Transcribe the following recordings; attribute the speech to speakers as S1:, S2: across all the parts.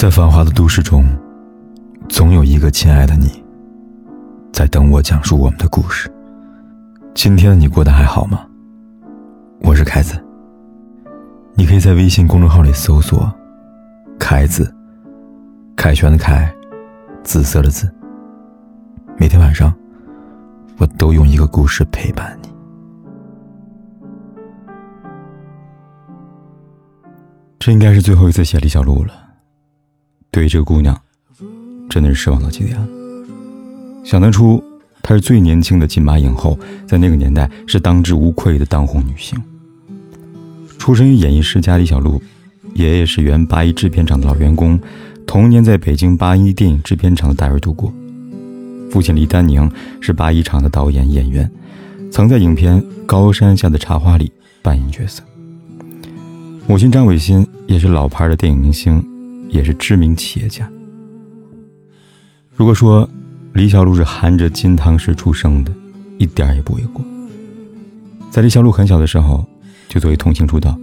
S1: 在繁华的都市中，总有一个亲爱的你，在等我讲述我们的故事。今天的你过得还好吗？我是凯子。你可以在微信公众号里搜索“凯子”，凯旋的凯，紫色的紫。每天晚上，我都用一个故事陪伴你。这应该是最后一次写李小璐了。对于这个姑娘，真的是失望到极点了。想当初，她是最年轻的金马影后，在那个年代是当之无愧的当红女星。出生于演艺世家，李小璐，爷爷是原八一制片厂的老员工，童年在北京八一电影制片厂的大院度过。父亲李丹宁是八一厂的导演演员，曾在影片《高山下的茶花》里扮演角色。母亲张伟欣也是老牌的电影明星。也是知名企业家。如果说李小璐是含着金汤匙出生的，一点也不为过。在李小璐很小的时候，就作为童星出道，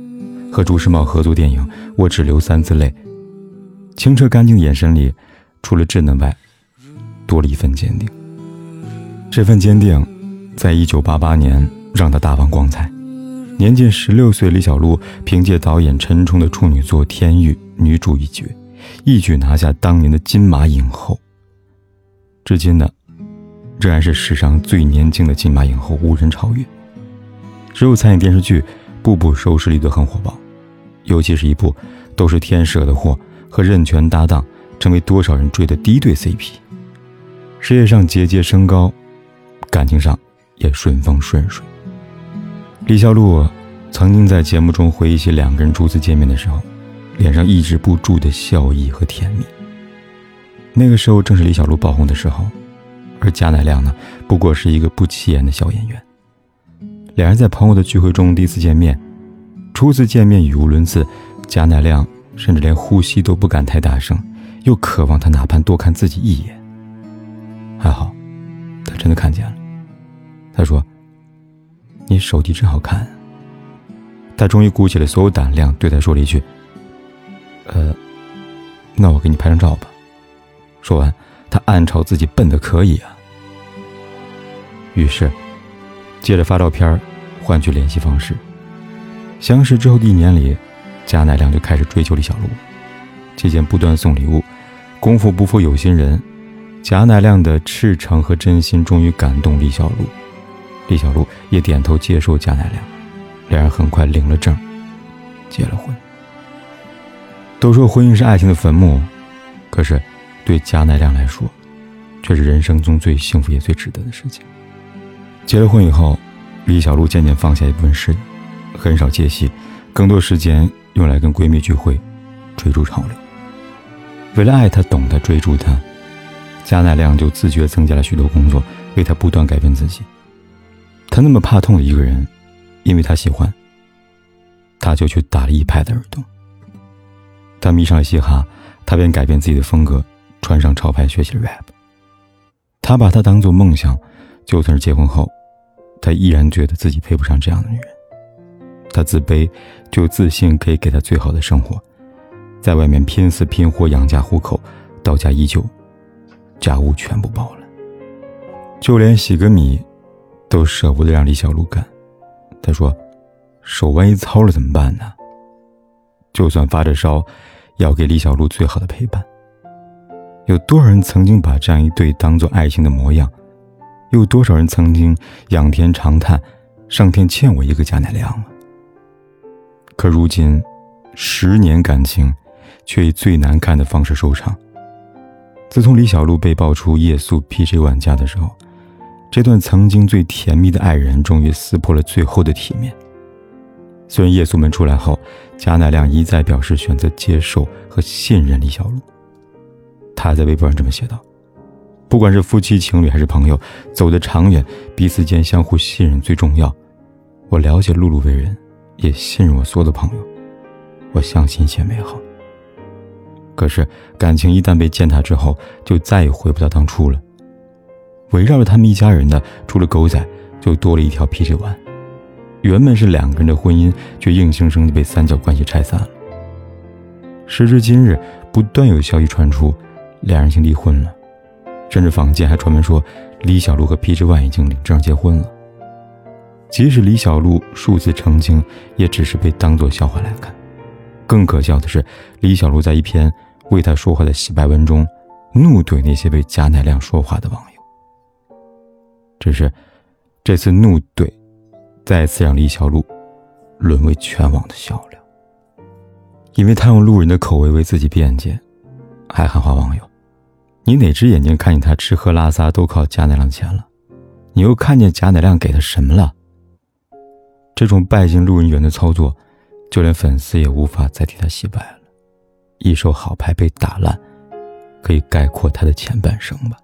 S1: 和朱时茂合作电影《我只流三次泪》，清澈干净的眼神里，除了稚嫩外，多了一份坚定。这份坚定，在一九八八年让他大放光彩。年仅十六岁，李小璐凭借导演陈冲的处女作《天域》女主一角，一举拿下当年的金马影后。至今呢，仍然是史上最年轻的金马影后，无人超越。之后参演电视剧，步步收视率都很火爆，尤其是一部《都是天惹的祸》和任泉搭档，成为多少人追的第一对 CP。事业上节节升高，感情上也顺风顺水。李小璐曾经在节目中回忆起两个人初次见面的时候，脸上抑制不住的笑意和甜蜜。那个时候正是李小璐爆红的时候，而贾乃亮呢，不过是一个不起眼的小演员。两人在朋友的聚会中第一次见面，初次见面语无伦次，贾乃亮甚至连呼吸都不敢太大声，又渴望他哪怕多看自己一眼。还好，他真的看见了。他说。你手机真好看。他终于鼓起了所有胆量，对他说了一句：“呃，那我给你拍张照吧。”说完，他暗嘲自己笨的可以啊。于是，接着发照片换取联系方式。相识之后的一年里，贾乃亮就开始追求李小璐，期间不断送礼物。功夫不负有心人，贾乃亮的赤诚和真心终于感动李小璐。李小璐也点头接受贾乃亮，两人很快领了证，结了婚。都说婚姻是爱情的坟墓，可是对贾乃亮来说，却是人生中最幸福也最值得的事情。结了婚以后，李小璐渐渐放下一部分事业，很少接戏，更多时间用来跟闺蜜聚会，追逐潮流。为了爱她、懂她、追逐她，贾乃亮就自觉增加了许多工作，为她不断改变自己。他那么怕痛的一个人，因为他喜欢，他就去打了一排的耳洞。他迷上了嘻哈，他便改变自己的风格，穿上潮牌学习 rap。他把它当做梦想，就算是结婚后，他依然觉得自己配不上这样的女人。他自卑，就自信可以给她最好的生活，在外面拼死拼活养家糊口，到家依旧，家务全部包了，就连洗个米。都舍不得让李小璐干，他说：“手万一糙了怎么办呢？就算发着烧，要给李小璐最好的陪伴。有多少人曾经把这样一对当做爱情的模样？有多少人曾经仰天长叹：上天欠我一个贾乃亮！可如今，十年感情，却以最难看的方式收场。自从李小璐被爆出夜宿 PJ 玩家的时候。”这段曾经最甜蜜的爱人，终于撕破了最后的体面。虽然夜宿门出来后，贾乃亮一再表示选择接受和信任李小璐。他在微博上这么写道：“不管是夫妻、情侣还是朋友，走得长远，彼此间相互信任最重要。我了解露露为人，也信任我所有的朋友。我相信一切美好。可是感情一旦被践踏之后，就再也回不到当初了。”围绕着他们一家人的，除了狗仔，就多了一条 PJ 玩。原本是两个人的婚姻，却硬生生的被三角关系拆散了。时至今日，
S2: 不断有消息传出，两人已经离婚了，甚至坊间还传闻说李小璐和 PG One 已经领证结婚了。即使李小璐数次澄清，也只是被当作笑话来看。更可笑的是，李小璐在一篇为他说话的洗白文中，怒怼那些为贾乃亮说话的网友。只是，这次怒怼，再次让李小璐沦为全网的笑料。因为他用路人的口味为自己辩解，还喊话网友：“你哪只眼睛看见他吃喝拉撒都靠贾乃亮钱了？你又看见贾乃亮给他什么了？”这种拜金路人缘的操作。就连粉丝也无法再替他洗白了。一手好牌被打烂，可以概括他的前半生吧。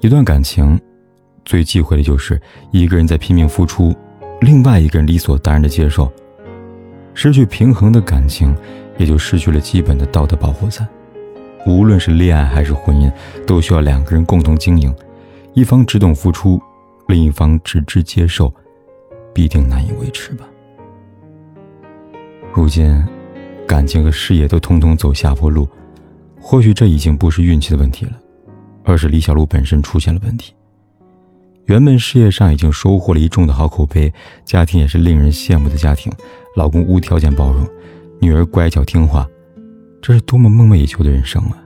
S2: 一段感情，最忌讳的就是一个人在拼命付出，另外一个人理所当然的接受。失去平衡的感情，也就失去了基本的道德保护伞。无论是恋爱还是婚姻，都需要两个人共同经营。一方只懂付出，另一方只知接受，必定难以维持吧。如今，感情和事业都通通走下坡路，或许这已经不是运气的问题了，而是李小璐本身出现了问题。原本事业上已经收获了一众的好口碑，家庭也是令人羡慕的家庭，老公无条件包容，女儿乖巧听话，这是多么梦寐以求的人生啊！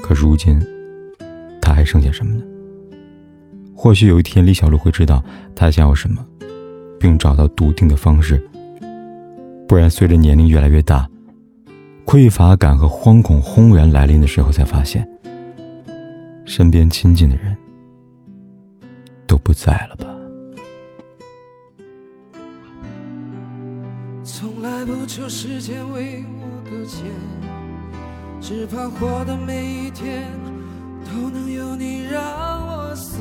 S2: 可如今，她还剩下什么呢？或许有一天，李小璐会知道她想要什么，并找到笃定的方式。不然，随着年龄越来越大，匮乏感和惶恐轰然来临的时候，才发现，身边亲近的人在了吧。从来不求时间为我搁浅，只怕活的每一天都能有你让我思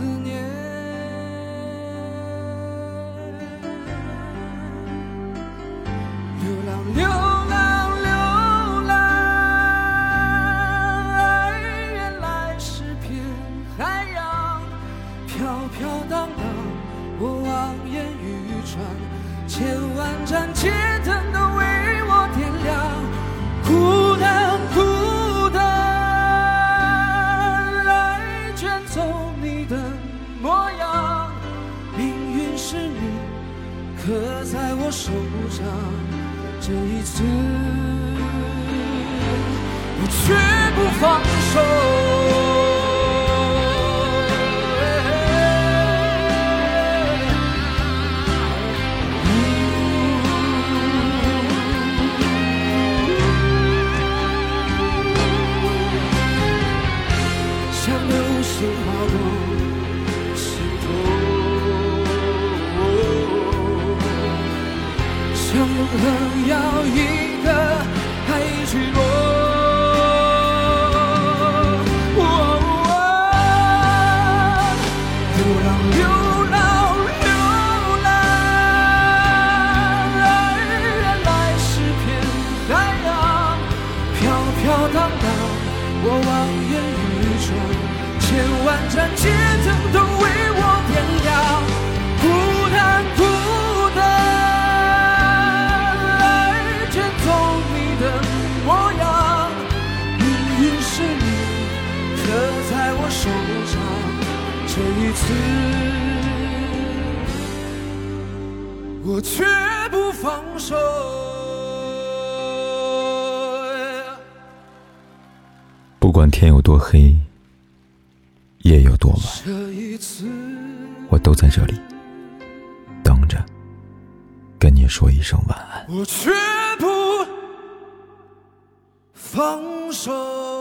S2: 手上。这一次，我绝不放手。像流星划过心头。永恒要一个海去落，流浪流浪流浪，爱原来是片海洋，飘飘荡荡，我望眼欲穿，千万盏街灯这一次，我绝不放手。不管天有多黑，夜有多晚，我都在这里等着，跟你说一声晚安。我绝不放手。